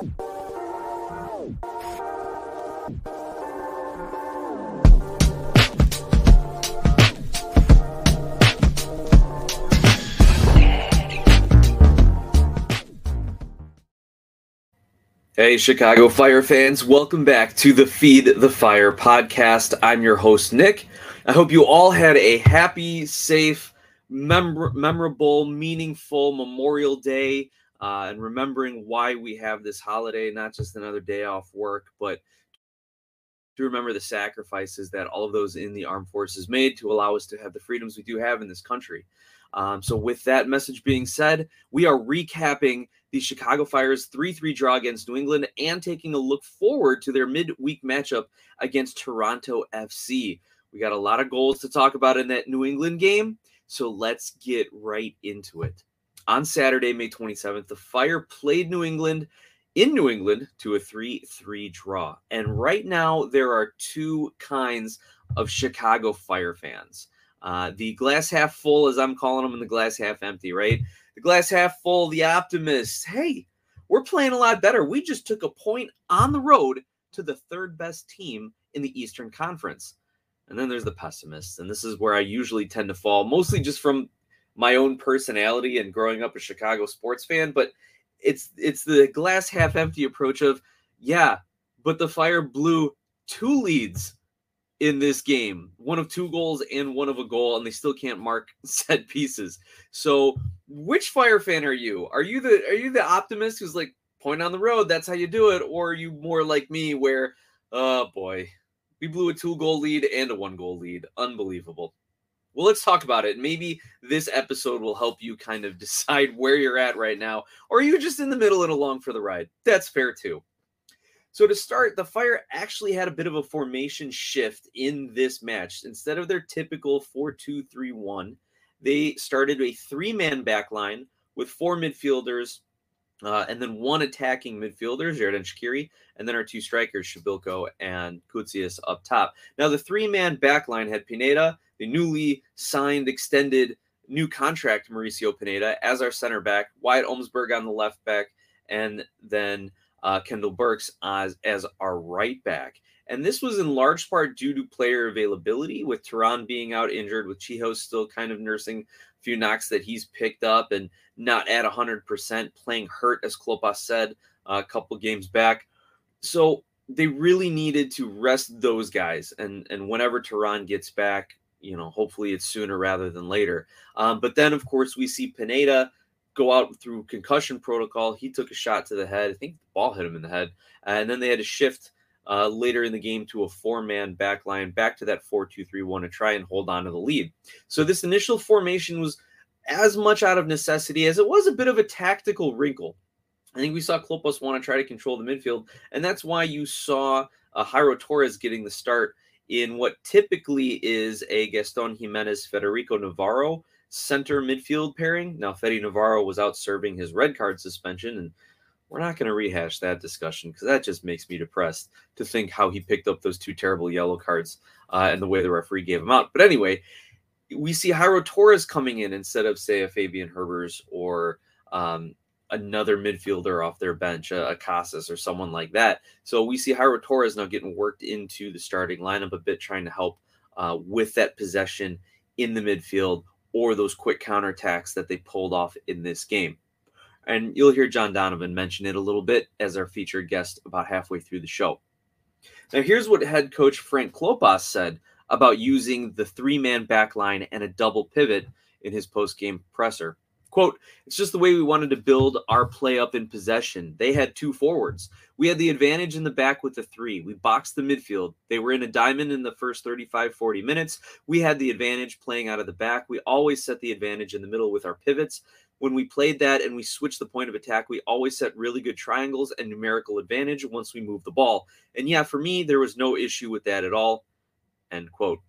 Hey, Chicago Fire fans, welcome back to the Feed the Fire podcast. I'm your host, Nick. I hope you all had a happy, safe, mem- memorable, meaningful Memorial Day uh, and remembering why we have this holiday, not just another day off work, but to remember the sacrifices that all of those in the armed forces made to allow us to have the freedoms we do have in this country. Um, so, with that message being said, we are recapping the Chicago Fire's 3 3 draw against New England and taking a look forward to their midweek matchup against Toronto FC. We got a lot of goals to talk about in that New England game, so let's get right into it. On Saturday, May 27th, the Fire played New England in New England to a 3 3 draw. And right now, there are two kinds of Chicago Fire fans. Uh, the glass half full, as I'm calling them, and the glass half empty, right? The glass half full, the optimists. Hey, we're playing a lot better. We just took a point on the road to the third best team in the Eastern Conference. And then there's the pessimists. And this is where I usually tend to fall, mostly just from my own personality and growing up a Chicago sports fan. But it's it's the glass half empty approach of, yeah, but the fire blew two leads in this game one of two goals and one of a goal and they still can't mark set pieces. So which fire fan are you? Are you the are you the optimist who's like point on the road that's how you do it or are you more like me where oh boy we blew a two goal lead and a one goal lead. Unbelievable well let's talk about it maybe this episode will help you kind of decide where you're at right now or you just in the middle and along for the ride that's fair too so to start, the Fire actually had a bit of a formation shift in this match. Instead of their typical 4-2-3-1, they started a three-man back line with four midfielders uh, and then one attacking midfielder, Xherdan Shaqiri, and then our two strikers, Przybylko and Koutsias up top. Now, the three-man back line had Pineda, the newly signed, extended new contract Mauricio Pineda as our center back, Wyatt Omsberg on the left back, and then uh, Kendall Burks as, as our right back. And this was in large part due to player availability, with Terán being out injured, with Czichos still kind of nursing a few knocks that he's picked up and not at 100%, playing hurt, as Klopas said uh, a couple games back. So they really needed to rest those guys. And, and whenever Terán gets back, you know, hopefully it's sooner rather than later. Um, but then, of course, we see Pineda go out through concussion protocol. He took a shot to the head. I think the ball hit him in the head. And then they had to shift uh, later in the game to a four man back line, back to that 4 2 3 1 to try and hold on to the lead. So this initial formation was as much out of necessity as it was a bit of a tactical wrinkle. I think we saw Klopas want to try to control the midfield, and that's why you saw uh, Jairo Torres getting the start in what typically is a Gaston Jimenez Federico Navarro center midfield pairing. Now, Fede Navarro was out serving his red card suspension, and we're not going to rehash that discussion because that just makes me depressed to think how he picked up those two terrible yellow cards uh, and the way the referee gave him out. But anyway, we see Jairo Torres coming in instead of, say, a Fabian Herbers or um, another midfielder off their bench, a, a Casas or someone like that. So we see Jairo Torres now getting worked into the starting lineup a bit, trying to help uh, with that possession in the midfield or those quick counterattacks that they pulled off in this game. And you'll hear John Donovan mention it a little bit as our featured guest about halfway through the show. Now, here's what head coach Frank Klopas said about using the three man back line and a double pivot in his post game presser. Quote, it's just the way we wanted to build our play up in possession. They had two forwards. We had the advantage in the back with the three. We boxed the midfield. They were in a diamond in the first 35, 40 minutes. We had the advantage playing out of the back. We always set the advantage in the middle with our pivots. When we played that and we switched the point of attack, we always set really good triangles and numerical advantage once we moved the ball. And yeah, for me, there was no issue with that at all. End quote.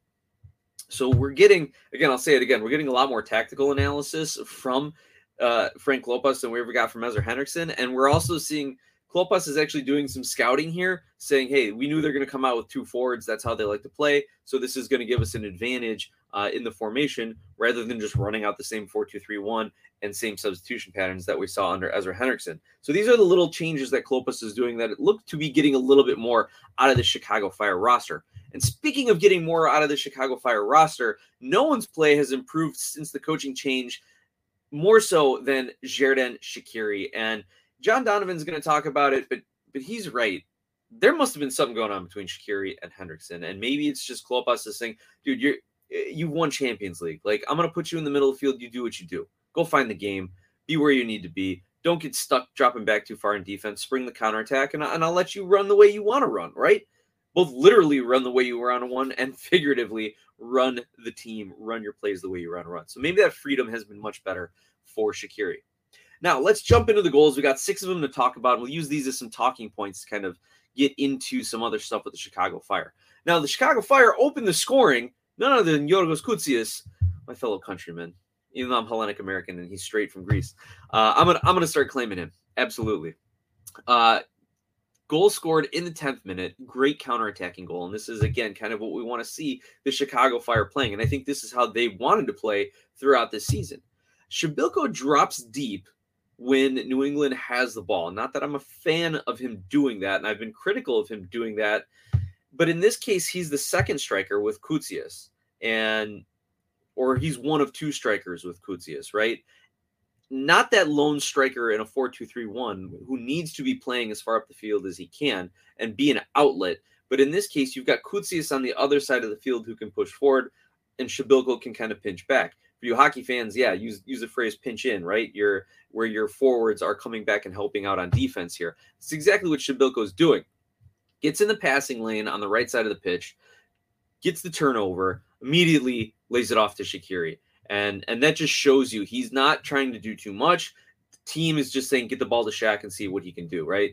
So we're getting again, I'll say it again, we're getting a lot more tactical analysis from uh, Frank Klopas than we ever got from Ezra Hendrickson, and we're also seeing Klopas is actually doing some scouting here, saying, "Hey, we knew they're going to come out with two forwards. That's how they like to play. So this is going to give us an advantage uh, in the formation rather than just running out the same 4 2 3 1 and same substitution patterns that we saw under Ezra Hendrickson. So these are the little changes that Klopas is doing that look to be getting a little bit more out of the Chicago Fire roster. And speaking of getting more out of the Chicago Fire roster, no one's play has improved since the coaching change more so than Xherdan Shaqiri. And John Donovan's going to talk about it, but but he's right. There must have been something going on between Shaqiri and Hendrickson, and maybe it's just Klopas is saying, "Dude, you're you've won Champions League. Like I'm going to put you in the middle of the field. You do what you do. Go find the game. Be where you need to be. Don't get stuck dropping back too far in defense. Spring the counterattack, and, and I'll let you run the way you want to run. Right." Both literally run the way you run on a one and figuratively run the team, run your plays the way you run a run. So maybe that freedom has been much better for Shaqiri. Now let's jump into the goals. We got six of them to talk about. And we'll use these as some talking points to kind of get into some other stuff with the Chicago Fire. Now the Chicago Fire opened the scoring none other than Yorgos Koutsias, my fellow countryman. Even though I'm Hellenic American and he's straight from Greece, uh, I'm gonna I'm gonna start claiming him. Absolutely. Uh, Goal scored in the 10th minute, great counterattacking goal. And this is, again, kind of what we want to see the Chicago Fire playing. And I think this is how they wanted to play throughout this season. Przybylko drops deep when New England has the ball. Not that I'm a fan of him doing that, and I've been critical of him doing that. But in this case, he's the second striker with Koutsias, and or he's one of two strikers with Koutsias, right? Not that lone striker in a 4-2-3-1 who needs to be playing as far up the field as he can and be an outlet. But in this case, you've got Koutsias on the other side of the field who can push forward, and Przybylko can kind of pinch back. For you hockey fans, yeah, use use the phrase pinch in, right? Your where your forwards are coming back and helping out on defense here. It's exactly what Przybylko is doing. Gets in the passing lane on the right side of the pitch, gets the turnover, immediately lays it off to Shaqiri and and that just shows you he's not trying to do too much. The team is just saying get the ball to Shaq and see what he can do, right?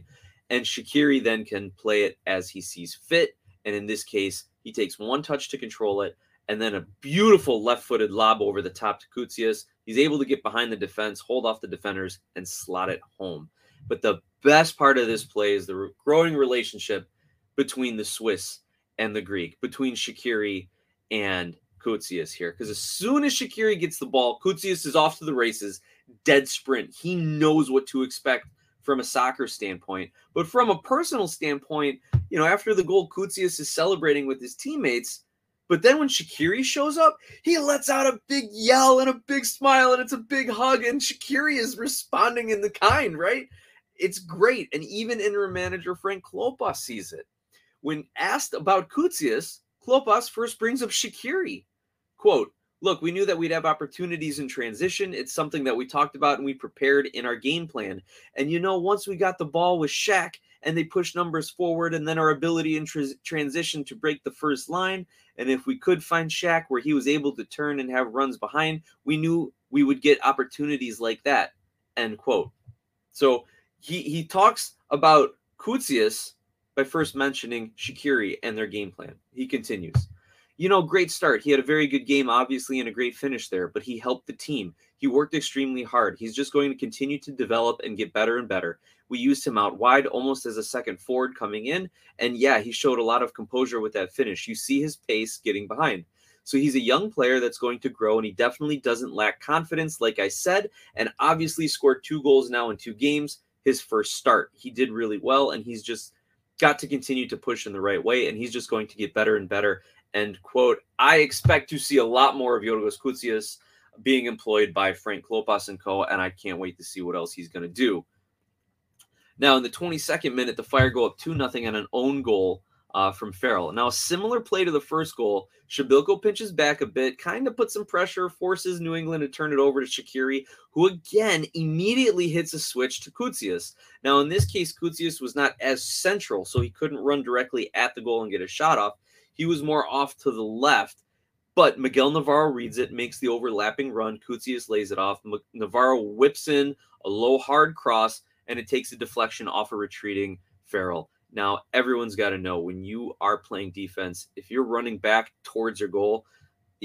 And Shaqiri then can play it as he sees fit. And in this case, he takes one touch to control it, and then a beautiful left-footed lob over the top to Koutsias. He's able to get behind the defense, hold off the defenders, and slot it home. But the best part of this play is the growing relationship between the Swiss and the Greek, between Shaqiri and Koutsias here because as soon as Shaqiri gets the ball, Koutsias is off to the races, dead sprint. He knows what to expect from a soccer standpoint. But from a personal standpoint, you know, after the goal, Koutsias is celebrating with his teammates. But then when Shaqiri shows up, he lets out a big yell and a big smile, and it's a big hug. And Shaqiri is responding in the kind, right? It's great. And even interim manager Frank Klopas sees it. When asked about Koutsias, Klopas first brings up Shaqiri. Quote, look, we knew that we'd have opportunities in transition. It's something that we talked about and we prepared in our game plan. And you know, once we got the ball with Shaq and they pushed numbers forward, and then our ability in transition to break the first line, and if we could find Shaq where he was able to turn and have runs behind, we knew we would get opportunities like that. End quote. So he he talks about Koutsias by first mentioning Shaqiri and their game plan. He continues. You know, great start. He had a very good game, obviously, and a great finish there, but he helped the team. He worked extremely hard. He's just going to continue to develop and get better and better. We used him out wide almost as a second forward coming in. And yeah, he showed a lot of composure with that finish. You see his pace getting behind. So he's a young player that's going to grow, and he definitely doesn't lack confidence, like I said, and obviously scored two goals now in two games. His first start, he did really well, and he's just got to continue to push in the right way, and he's just going to get better and better. And quote, I expect to see a lot more of Yorgos Koutsias being employed by Frank Klopas and co, and I can't wait to see what else he's going to do. Now, in the 22nd minute, the Fire go up 2 nothing on an own goal uh, from Farrell. Now, a similar play to the first goal. Przybylko pinches back a bit, kind of puts some pressure, forces New England to turn it over to Shaqiri, who again immediately hits a switch to Koutsias. Now, in this case, Koutsias was not as central, so he couldn't run directly at the goal and get a shot off. He was more off to the left. But Miguel Navarro reads it, makes the overlapping run. Koutsias lays it off. Navarro whips in a low, hard cross, and it takes a deflection off a retreating Farrell. Now, everyone's got to know when you are playing defense, if you're running back towards your goal,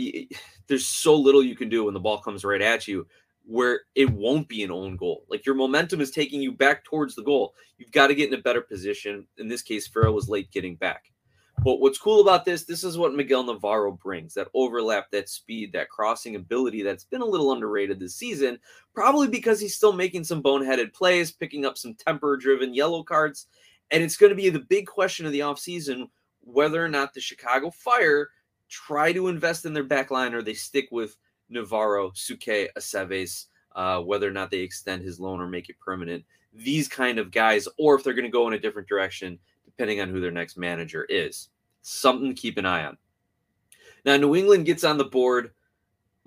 there's so little you can do when the ball comes right at you where it won't be an own goal. Like your momentum is taking you back towards the goal. You've got to get in a better position. In this case, Farrell was late getting back. But what's cool about this, this is what Miguel Navarro brings that overlap, that speed, that crossing ability that's been a little underrated this season, probably because he's still making some boneheaded plays, picking up some temper driven yellow cards. And it's going to be the big question of the offseason whether or not the Chicago Fire try to invest in their back line or they stick with Navarro, Souquet, Aceves, uh, whether or not they extend his loan or make it permanent. These kind of guys, or if they're going to go in a different direction, depending on who their next manager is. Something to keep an eye on. Now, New England gets on the board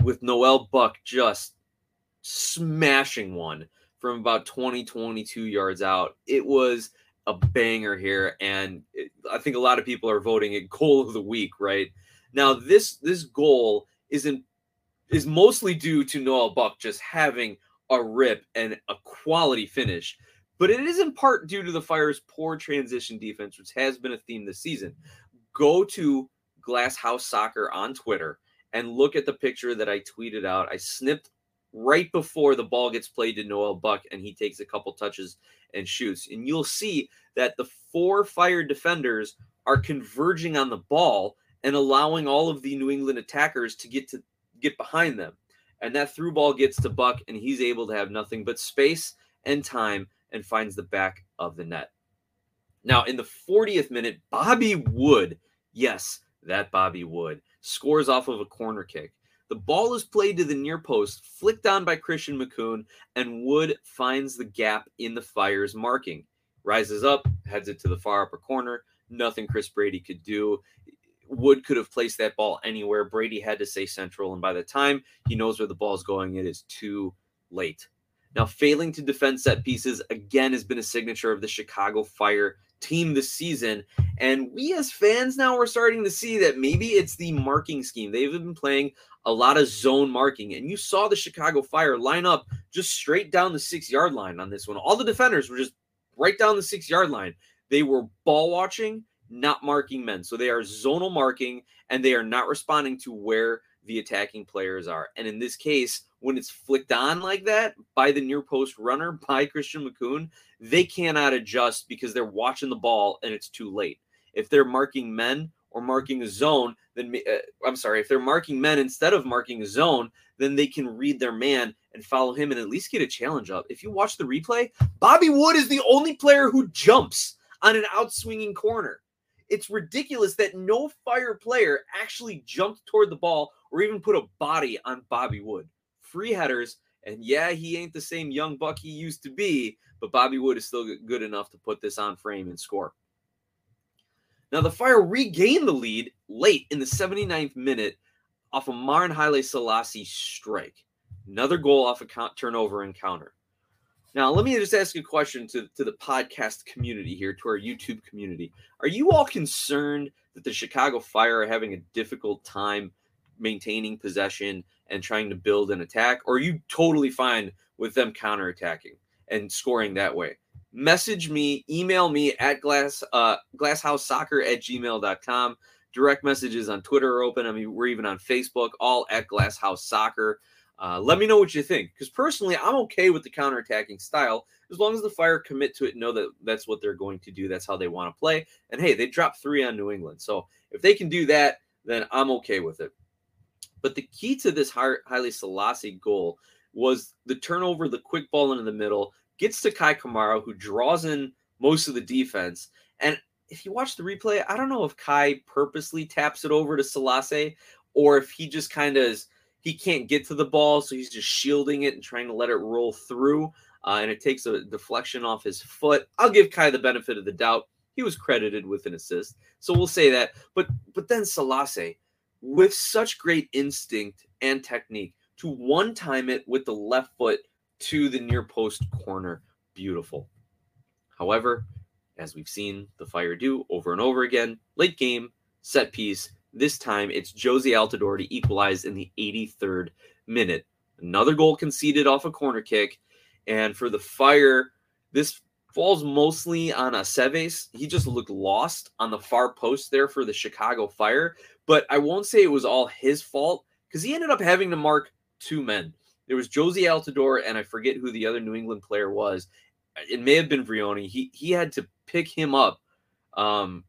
with Noel Buck just smashing one from about 20, 22 yards out. It was a banger here, and it, I think a lot of people are voting it goal of the week, right? Now, this this goal isn't is mostly due to Noel Buck just having a rip and a quality finish, but it is in part due to the Fire's poor transition defense, which has been a theme this season. Go to Glass House Soccer on Twitter and look at the picture that I tweeted out. I snipped right before the ball gets played to Noel Buck and he takes a couple touches and shoots. And you'll see that the four Fire defenders are converging on the ball and allowing all of the New England attackers to get to get behind them. And that through ball gets to Buck, and he's able to have nothing but space and time and finds the back of the net. Now, in the 40th minute, Bobby Wood, yes, that Bobby Wood, scores off of a corner kick. The ball is played to the near post, flicked on by Christian Makoun, and Wood finds the gap in the Fire's marking. Rises up, heads it to the far upper corner. Nothing Chris Brady could do. Wood could have placed that ball anywhere. Brady had to say central, and by the time he knows where the ball is going, it is too late. Now, failing to defend set pieces again has been a signature of the Chicago Fire team this season. And we as fans now are starting to see that maybe it's the marking scheme. They've been playing a lot of zone marking. And you saw the Chicago Fire line up just straight down the six yard line on this one. All the defenders were just right down the six yard line. They were ball watching not marking men. So they are zonal marking and they are not responding to where the attacking players are. And in this case, when it's flicked on like that by the near post runner by Christian Makoun, they cannot adjust because they're watching the ball and it's too late. If they're marking men or marking a zone, then uh, I'm sorry, if they're marking men instead of marking a zone, then they can read their man and follow him and at least get a challenge up. If you watch the replay, Bobby Wood is the only player who jumps on an outswinging corner. It's ridiculous that no fire player actually jumped toward the ball or even put a body on Bobby Wood. Free headers, and yeah, he ain't the same young buck he used to be, but Bobby Wood is still good enough to put this on frame and score. Now, the Fire regained the lead late in the 79th minute off a Maren Haile Selassie strike. Another goal off a turnover encounter. Now, let me just ask a question to, to the podcast community here, to our YouTube community. Are you all concerned that the Chicago Fire are having a difficult time maintaining possession and trying to build an attack? Or are you totally fine with them counterattacking and scoring that way? Message me, email me at glass uh glasshouseSoccer at gmail.com. Direct messages on Twitter are open. I mean, we're even on Facebook, all at Glasshouse Soccer. Uh, let me know what you think, because personally, I'm okay with the counterattacking style as long as the Fire commit to it, know that that's what they're going to do. That's how they want to play. And hey, they dropped three on New England, so if they can do that, then I'm okay with it. But the key to this Haile Selassie goal was the turnover, the quick ball into the middle, gets to Kai Kamara, who draws in most of the defense. And if you watch the replay, I don't know if Kai purposely taps it over to Selassie or if he just kind of he can't get to the ball, so he's just shielding it and trying to let it roll through. Uh, and it takes a deflection off his foot. I'll give Kai the benefit of the doubt. He was credited with an assist, so we'll say that. But but then Selassie, with such great instinct and technique, to one time it with the left foot to the near post corner, beautiful. However, as we've seen the Fire do over and over again, late game set piece this time it's Jozy Altidore to equalize in the 83rd minute. Another goal conceded off a corner kick. And for the Fire, this falls mostly on Aceves. He just looked lost on the far post there for the Chicago Fire. But I won't say it was all his fault because he ended up having to mark two men. There was Jozy Altidore, and I forget who the other New England player was. It may have been Vrioni. He he had to pick him up um,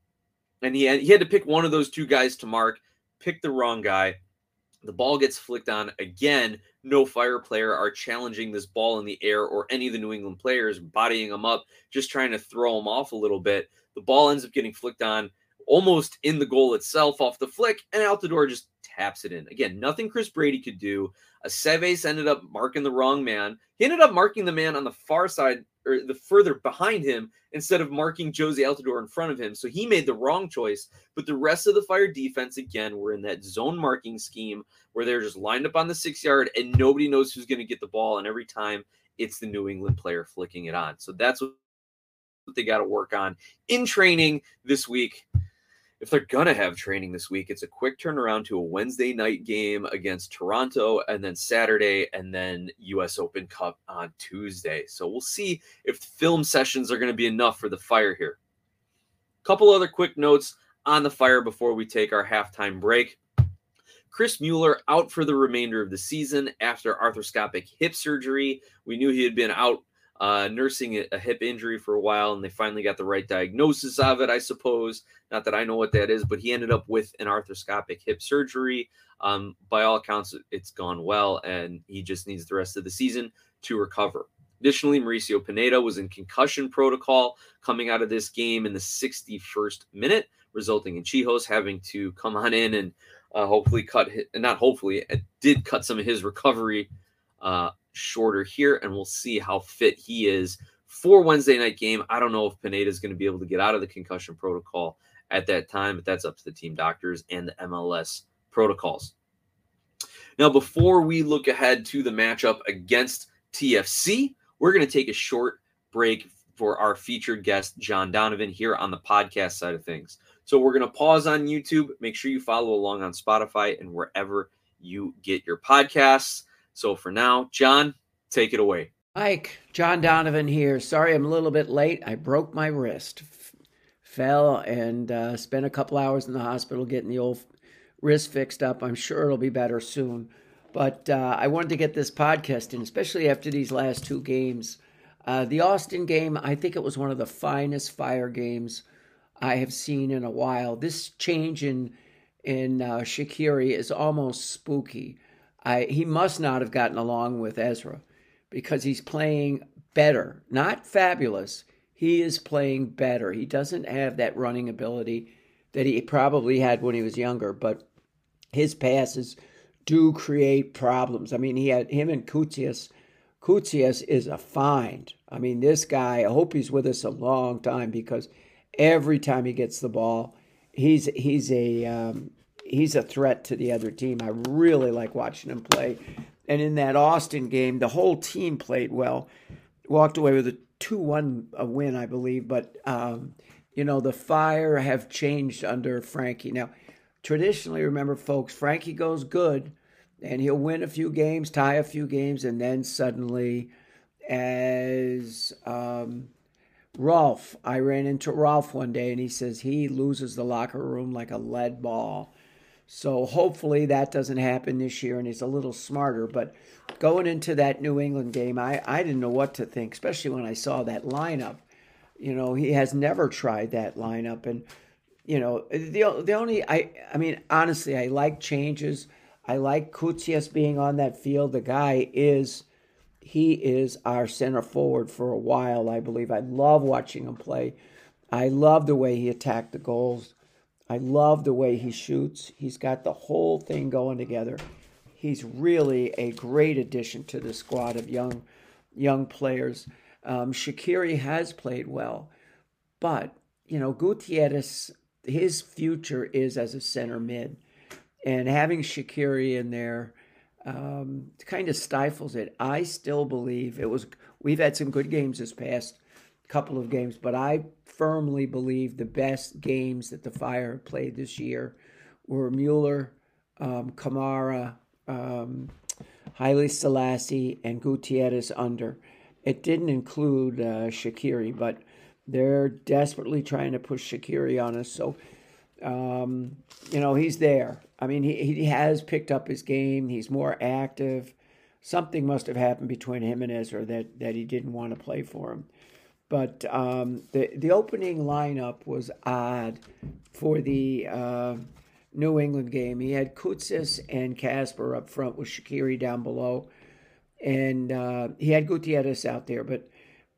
and he had, he had to pick one of those two guys to mark, pick the wrong guy. The ball gets flicked on again. No fire player are challenging this ball in the air or any of the New England players, bodying them up, just trying to throw them off a little bit. The ball ends up getting flicked on almost in the goal itself off the flick, and Altidore just taps it in. Again, nothing Chris Brady could do. Aceves ended up marking the wrong man. He ended up marking the man on the far side or the further behind him instead of marking Jozy Altidore in front of him. So he made the wrong choice. But the rest of the Fire defense, again, were in that zone marking scheme where they're just lined up on the six yard and nobody knows who's going to get the ball. And every time it's the New England player flicking it on. So that's what they got to work on in training this week if they're gonna have training this week, it's a quick turnaround to a Wednesday night game against Toronto, and then Saturday, and then U.S. Open Cup on Tuesday. So we'll see if film sessions are going to be enough for the Fire here. Couple other quick notes on the Fire before we take our halftime break. Chris Mueller out for the remainder of the season after arthroscopic hip surgery. We knew he had been out uh, nursing a hip injury for a while, and they finally got the right diagnosis of it, I suppose. Not that I know what that is, but he ended up with an arthroscopic hip surgery. Um, by all accounts, it's gone well, and he just needs the rest of the season to recover. Additionally, Mauricio Pineda was in concussion protocol coming out of this game in the 61st minute, resulting in Czichos having to come on in and uh, hopefully cut, his, not hopefully, it did cut some of his recovery uh, shorter here, and we'll see how fit he is for Wednesday night game. I don't know if Pineda is going to be able to get out of the concussion protocol at that time, but that's up to the team doctors and the MLS protocols. Now, before we look ahead to the matchup against TFC, we're going to take a short break for our featured guest, John Donovan, here on the podcast side of things. So we're going to pause on YouTube. Make sure you follow along on Spotify and wherever you get your podcasts. So for now, John, take it away. Mike, John Donovan here. Sorry I'm a little bit late. I broke my wrist, F- fell, and uh, spent a couple hours in the hospital getting the old wrist fixed up. I'm sure it'll be better soon. But uh, I wanted to get this podcast in, especially after these last two games. Uh, the Austin game, I think it was one of the finest fire games I have seen in a while. This change in in uh, Shaqiri is almost spooky. I, he must not have gotten along with Ezra because he's playing better, not fabulous. He is playing better. He doesn't have that running ability that he probably had when he was younger, but his passes do create problems. I mean, he had him and Koutsias. Koutsias is a find. I mean, this guy, I hope he's with us a long time because every time he gets the ball, he's he's a um, he's a threat to the other team. I really like watching him play. And in that Austin game, the whole team played well. Walked away with a 2 1 win, I believe. But, um, you know, the Fire have changed under Frankie. Now, traditionally, remember, folks, Frankie goes good and he'll win a few games, tie a few games, and then suddenly, as um, Rolf, I ran into Rolf one day and he says he loses the locker room like a lead ball. So hopefully that doesn't happen this year and he's a little smarter. But going into that New England game, I, I didn't know what to think, especially when I saw that lineup. You know, he has never tried that lineup. And, you know, the, the only, I, I mean, honestly, I like changes. I like Koutsias being on that field. The guy is, he is our center forward for a while, I believe. I love watching him play. I love the way he attacked the goals. I love the way he shoots. He's got the whole thing going together. He's really a great addition to the squad of young young players. Um, Shaqiri has played well, but you know Gutierrez, his future is as a center mid, and having Shaqiri in there um, kind of stifles it. I still believe it was. We've had some good games this past couple of games, but I firmly believe the best games that the Fire played this year were Mueller, um, Kamara, um, Haile Selassie, and Gutierrez under. It didn't include uh, Shaqiri, but they're desperately trying to push Shaqiri on us. So, um, you know, he's there. I mean, he, he has picked up his game. He's more active. Something must have happened between him and Ezra that, that he didn't want to play for him. But um, the the opening lineup was odd for the uh, New England game. He had Koutsas and Kacper up front with Shaqiri down below, and uh, he had Gutierrez out there. But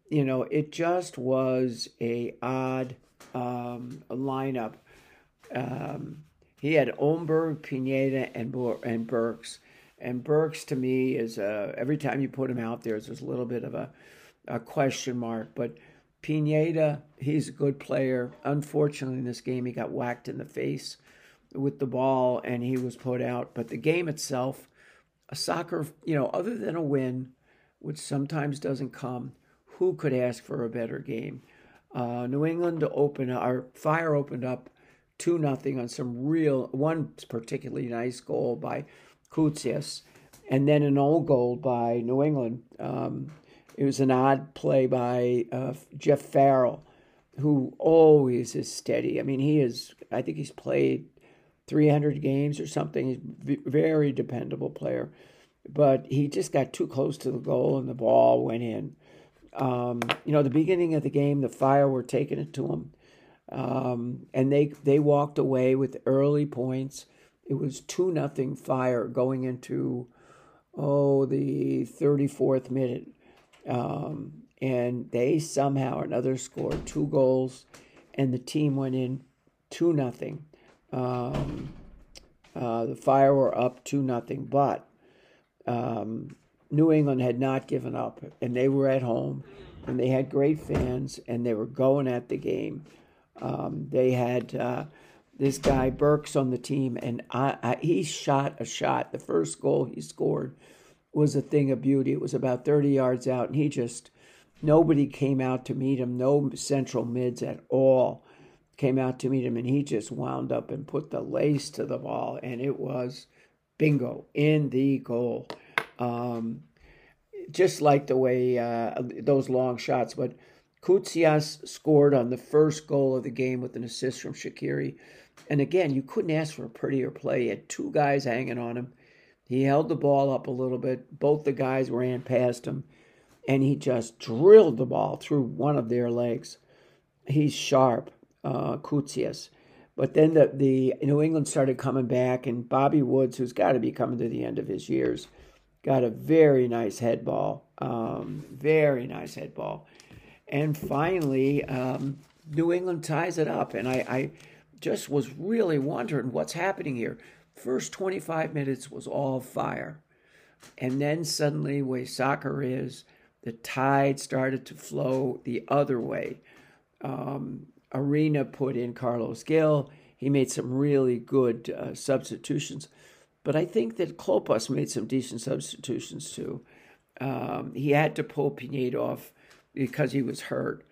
you know, it just was a odd um, lineup. Um, he had Oldenburg, Pineda, and and Burks. And Burks to me is uh, every time you put him out there, there's a little bit of a, a question mark. But Pineda, he's a good player. Unfortunately, in this game, he got whacked in the face with the ball and he was put out. But the game itself, a soccer, you know, other than a win, which sometimes doesn't come, who could ask for a better game? Uh, New England to open our fire opened up two nothing on some real one particularly nice goal by Koutsas, and then an old goal by New England. Um, it was an odd play by uh, Jeff Farrell, who always is steady. I mean, he is. I think he's played 300 games or something. He's a very dependable player, but he just got too close to the goal and the ball went in. Um, you know, the beginning of the game, the Fire were taking it to him, um, and they they walked away with early points. It was two nothing Fire going into oh the thirty fourth minute, um, and they somehow or another scored two goals, and the team went in two nothing. Um, uh, the Fire were up two nothing, but um, New England had not given up, and they were at home, and they had great fans, and they were going at the game. Um, they had uh, this guy Burks on the team, and I, I, he shot a shot. The first goal he scored was a thing of beauty. It was about 30 yards out, and he just nobody came out to meet him. No central mids at all came out to meet him, and he just wound up and put the lace to the ball, and it was bingo in the goal. Um, just like the way uh, those long shots. But Koutsas scored on the first goal of the game with an assist from Shaqiri. And again, you couldn't ask for a prettier play. He had two guys hanging on him. He held the ball up a little bit. Both the guys ran past him, and he just drilled the ball through one of their legs. He's sharp, uh, Koutsas. But then the, the New England started coming back, and Bobby Woods, who's got to be coming to the end of his years, got a very nice head ball. Um, very nice head ball. And finally, um, New England ties it up. And I, I just was really wondering what's happening here. First 25 minutes was all fire. And then suddenly, way soccer is, the tide started to flow the other way. Um, Arena put in Carlos Gil. He made some really good uh, substitutions. But I think that Klopas made some decent substitutions too. Um, he had to pull Pineda off because he was hurt,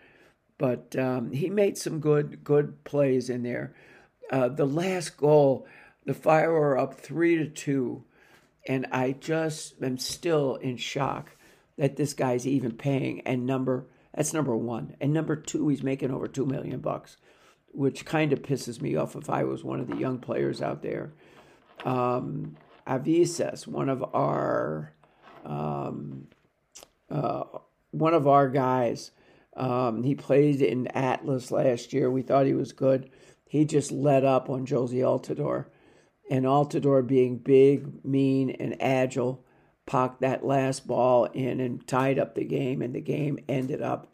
but um, he made some good good plays in there. Uh, the last goal, the Fire were up three to two, and I just am still in shock that this guy's even paying. And number that's number one, and number two, he's making over two million bucks, which kind of pisses me off if I was one of the young players out there um, Avises, one of our um, uh, one of our guys. Um, he played in Atlas last year. We thought he was good. He just let up on Jozy Altidore. And Altidore, being big, mean, and agile, pocked that last ball in and tied up the game. And the game ended up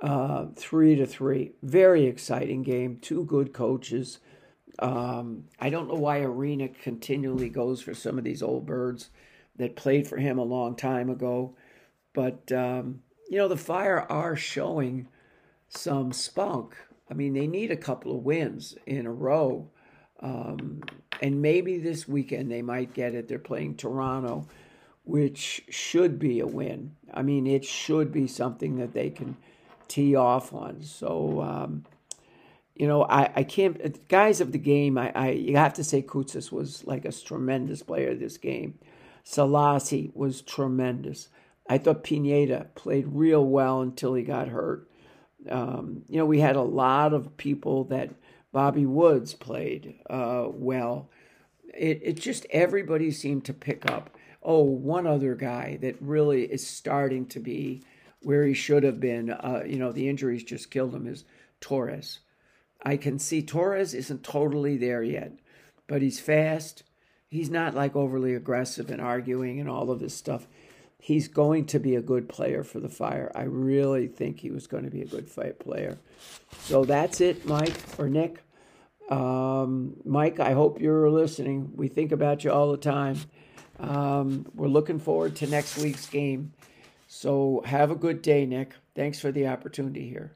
uh, three to three. Very exciting game. Two good coaches. Um, I don't know why Arena continually goes for some of these old birds that played for him a long time ago. But, um, you know, the Fire are showing some spunk. I mean, they need a couple of wins in a row. Um, and maybe this weekend they might get it. They're playing Toronto, which should be a win. I mean, it should be something that they can tee off on. So, um, you know, I, I can't, guys of the game, I, I you have to say Koutsas was like a tremendous player this game. Selassie was tremendous. I thought Pineda played real well until he got hurt. Um, you know, we had a lot of people that Bobby Woods played uh, well. It, it just everybody seemed to pick up. Oh, one other guy that really is starting to be where he should have been. Uh, you know, the injuries just killed him. Is Torres? I can see Torres isn't totally there yet, but he's fast. He's not like overly aggressive and arguing and all of this stuff. He's going to be a good player for the Fire. I really think he was going to be a good fight player. So that's it, Mike or Nick. Um, Mike, I hope you're listening. We think about you all the time. Um, we're looking forward to next week's game. So have a good day, Nick. Thanks for the opportunity here.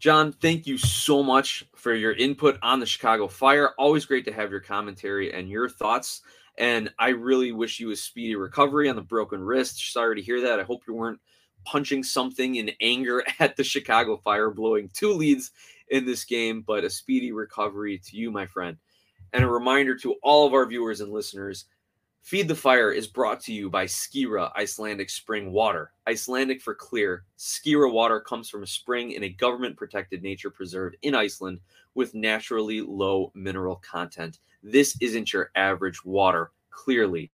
John, thank you so much for your input on the Chicago Fire. Always great to have your commentary and your thoughts. And I really wish you a speedy recovery on the broken wrist. Sorry to hear that. I hope you weren't punching something in anger at the Chicago Fire, blowing two leads in this game, but a speedy recovery to you, my friend. And a reminder to all of our viewers and listeners Feed the Fire is brought to you by Skira Icelandic Spring Water. Icelandic for clear, Skira water comes from a spring in a government protected nature preserve in Iceland with naturally low mineral content. This isn't your average water, clearly.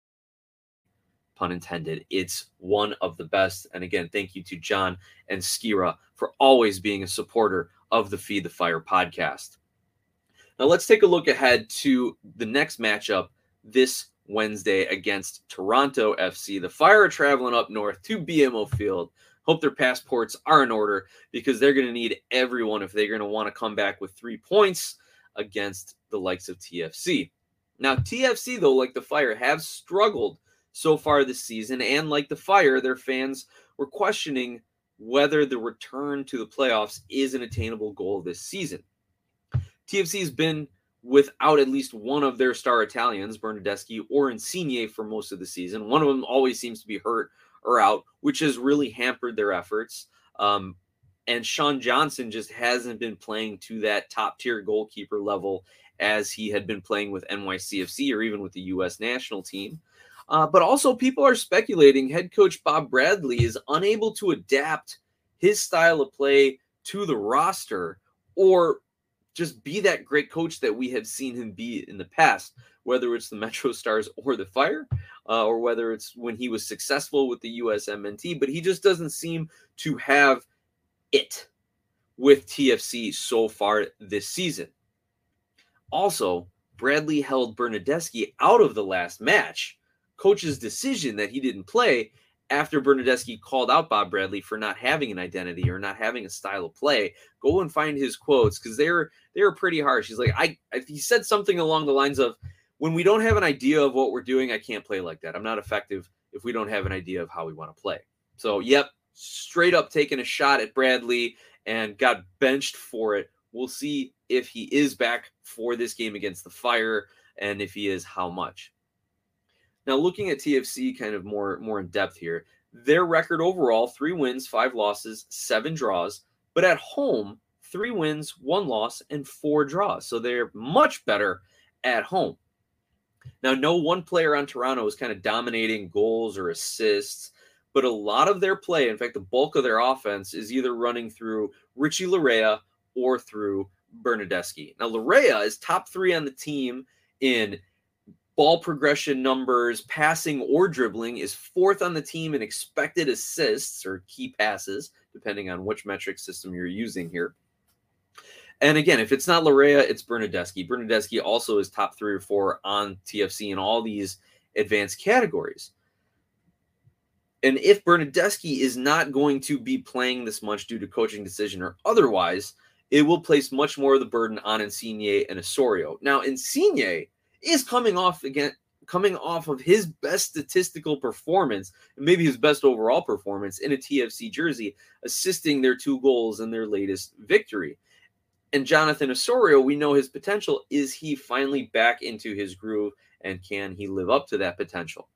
Pun intended. It's one of the best. And again, thank you to John and Skira for always being a supporter of the Feed the Fire podcast. Now let's take a look ahead to the next matchup this Wednesday against Toronto FC. The Fire are traveling up north to BMO Field. Hope their passports are in order because they're going to need everyone if they're going to want to come back with three points against the likes of TFC. Now, TFC, though, like the Fire, have struggled so far this season. And like the Fire, their fans were questioning whether the return to the playoffs is an attainable goal this season. TFC has been without at least one of their star Italians, Bernardeschi or Insigne, for most of the season. One of them always seems to be hurt or out, which has really hampered their efforts. Um, and Sean Johnson just hasn't been playing to that top tier goalkeeper level as he had been playing with NYCFC or even with the U.S. national team. Uh, but also, people are speculating head coach Bob Bradley is unable to adapt his style of play to the roster or just be that great coach that we have seen him be in the past, whether it's the Metro Stars or the Fire, uh, or whether it's when he was successful with the USMNT. But he just doesn't seem to have it with TFC so far this season. Also, Bradley held Bernardeschi out of the last match. Coach's decision that he didn't play after Bernardeschi called out Bob Bradley for not having an identity or not having a style of play, go and find his quotes because they're they're pretty harsh. He's like, I, I he said something along the lines of, when we don't have an idea of what we're doing, I can't play like that. I'm not effective if we don't have an idea of how we want to play. So, yep, straight up taking a shot at Bradley and got benched for it. We'll see if he is back for this game against the Fire and if he is, how much. Now, looking at TFC kind of more more in depth here, their record overall: three wins, five losses, seven draws. But at home, three wins, one loss, and four draws. So they're much better at home. Now, no one player on Toronto is kind of dominating goals or assists, but a lot of their play, in fact, the bulk of their offense, is either running through Richie Laryea or through Bernardeschi. Now, Laryea is top three on the team in ball progression numbers, passing or dribbling, is fourth on the team in expected assists or key passes, depending on which metric system you're using here. And again, if it's not Laryea, it's Bernardeschi. Bernardeschi also is top three or four on TFC in all these advanced categories. And if Bernardeschi is not going to be playing this much due to coaching decision or otherwise, it will place much more of the burden on Insigne and Osorio. Now, Insigne is coming off again coming off of his best statistical performance maybe his best overall performance in a TFC jersey, assisting their two goals in their latest victory. And Jonathan Osorio, we know his potential. Is he finally back into his groove and can he live up to that potential?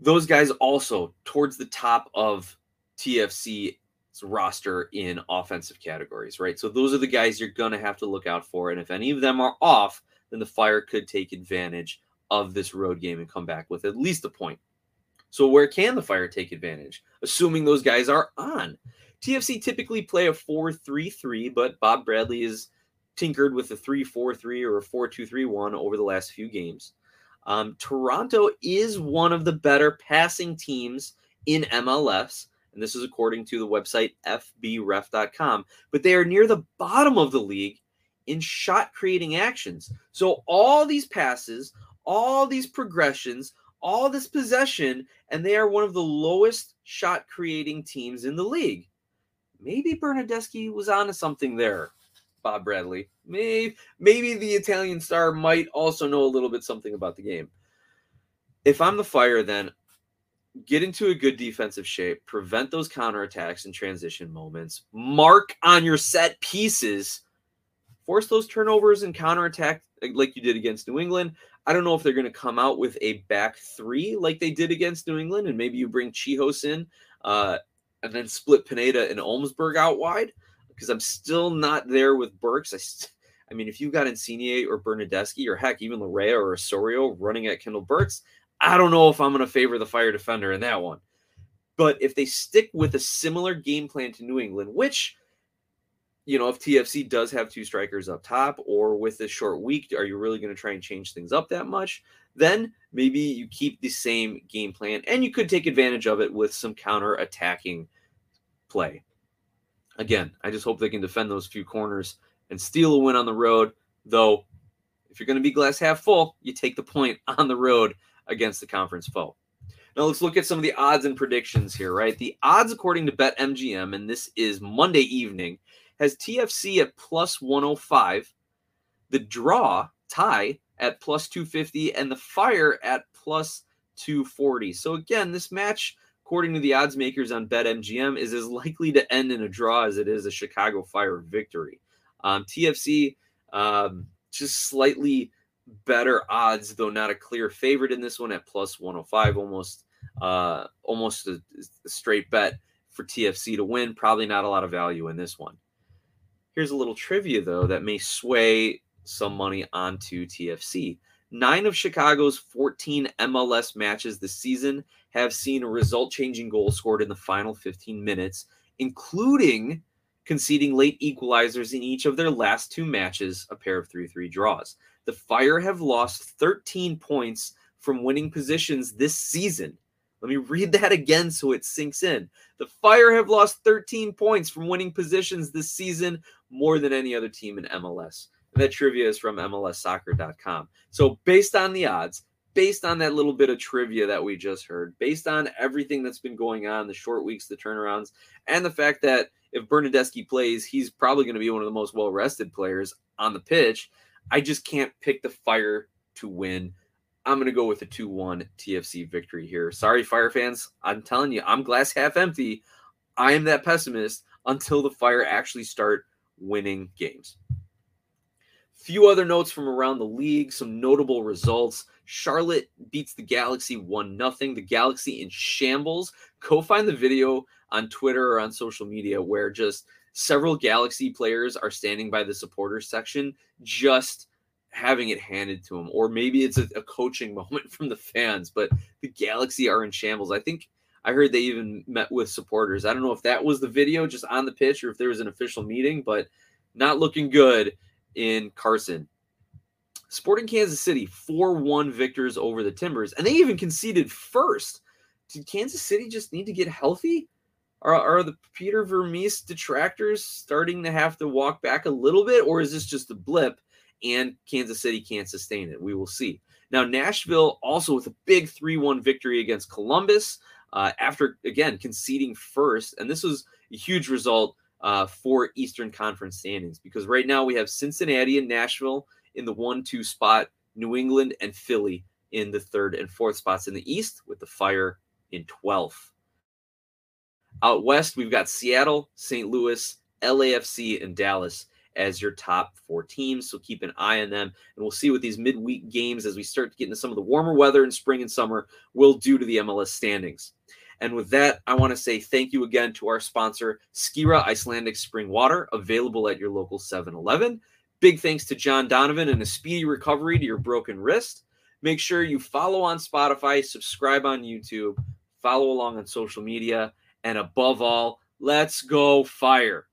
Those guys also towards the top of TFC roster in offensive categories, right? So those are the guys you're going to have to look out for. And if any of them are off, then the Fire could take advantage of this road game and come back with at least a point. So where can the Fire take advantage? Assuming those guys are on. TFC typically play a 4-3-3, but Bob Bradley has tinkered with a 3-4-3 or a 4-2-3-1 over the last few games. Um, Toronto is one of the better passing teams in MLS, and this is according to the website fbref.com, but they are near the bottom of the league in shot creating actions. So all these passes, all these progressions, all this possession, and they are one of the lowest shot creating teams in the league. Maybe Bernardeschi was onto something there, Bob Bradley. Maybe maybe the Italian star might also know a little bit something about the game. If I'm the fire, then get into a good defensive shape, prevent those counterattacks and transition moments, mark on your set pieces, force those turnovers and counterattack like you did against New England. I don't know if they're going to come out with a back three like they did against New England, and maybe you bring Czichos in uh, and then split Pineda and Omsberg out wide because I'm still not there with Burks. I, st- I mean, if you've got Insigne or Bernardeschi or heck, even Laryea or Osorio running at Kendall Burks, I don't know if I'm going to favor the fire defender in that one. But if they stick with a similar game plan to New England, which, you know, if TFC does have two strikers up top or with this short week, are you really going to try and change things up that much? Then maybe you keep the same game plan and you could take advantage of it with some counter attacking play. Again, I just hope they can defend those few corners and steal a win on the road. Though, if you're going to be glass half full, you take the point on the road against the conference foe. Now let's look at some of the odds and predictions here, right? The odds according to BetMGM, and this is Monday evening, has TFC at plus 105, the draw tie at plus 250, and the fire at plus 240. So again, this match, according to the odds makers on BetMGM, is as likely to end in a draw as it is a Chicago Fire victory. Um, TFC um, just slightly better odds, though not a clear favorite in this one at plus 105, almost uh, almost a, a straight bet for TFC to win. Probably not a lot of value in this one. Here's a little trivia though that may sway some money onto TFC. Nine of Chicago's 14 MLS matches this season have seen a result changing goal scored in the final 15 minutes, including conceding late equalizers in each of their last two matches, a pair of 3 3 draws. The Fire have lost 13 points from winning positions this season. Let me read that again so it sinks in. The Fire have lost 13 points from winning positions this season, more than any other team in MLS. And that trivia is from MLSsoccer.com. So, based on the odds, based on that little bit of trivia that we just heard, based on everything that's been going on, the short weeks, the turnarounds, and the fact that if Bernardeschi plays, he's probably going to be one of the most well rested players on the pitch. I just can't pick the Fire to win. I'm going to go with a 2 1 TFC victory here. Sorry, Fire fans. I'm telling you, I'm glass half empty. I am that pessimist until the Fire actually start winning games. Few other notes from around the league, some notable results. Charlotte beats the Galaxy 1 0. The Galaxy in shambles. Go find the video on Twitter or on social media where just several Galaxy players are standing by the supporters section, just having it handed to them. Or maybe it's a, a coaching moment from the fans, but the Galaxy are in shambles. I think I heard they even met with supporters. I don't know if that was the video just on the pitch or if there was an official meeting, but not looking good in Carson. Sporting Kansas City, 4 1 victors over the Timbers, and they even conceded first. Did Kansas City just need to get healthy? Are, are the Peter Vermes detractors starting to have to walk back a little bit, or is this just a blip and Kansas City can't sustain it? We will see. Now, Nashville also with a big 3 1 victory against Columbus uh, after, again, conceding first. And this was a huge result uh, for Eastern Conference standings because right now we have Cincinnati and Nashville in the 1 2 spot, New England and Philly in the third and fourth spots in the East, with the Fire in 12th. Out west, we've got Seattle, St. Louis, LAFC, and Dallas as your top four teams. So keep an eye on them. And we'll see what these midweek games, as we start to get into some of the warmer weather in spring and summer, will do to the MLS standings. And with that, I want to say thank you again to our sponsor, Skira Icelandic Spring Water, available at your local 7 Eleven. Big thanks to John Donovan and a speedy recovery to your broken wrist. Make sure you follow on Spotify, subscribe on YouTube, follow along on social media, and above all, let's go fire.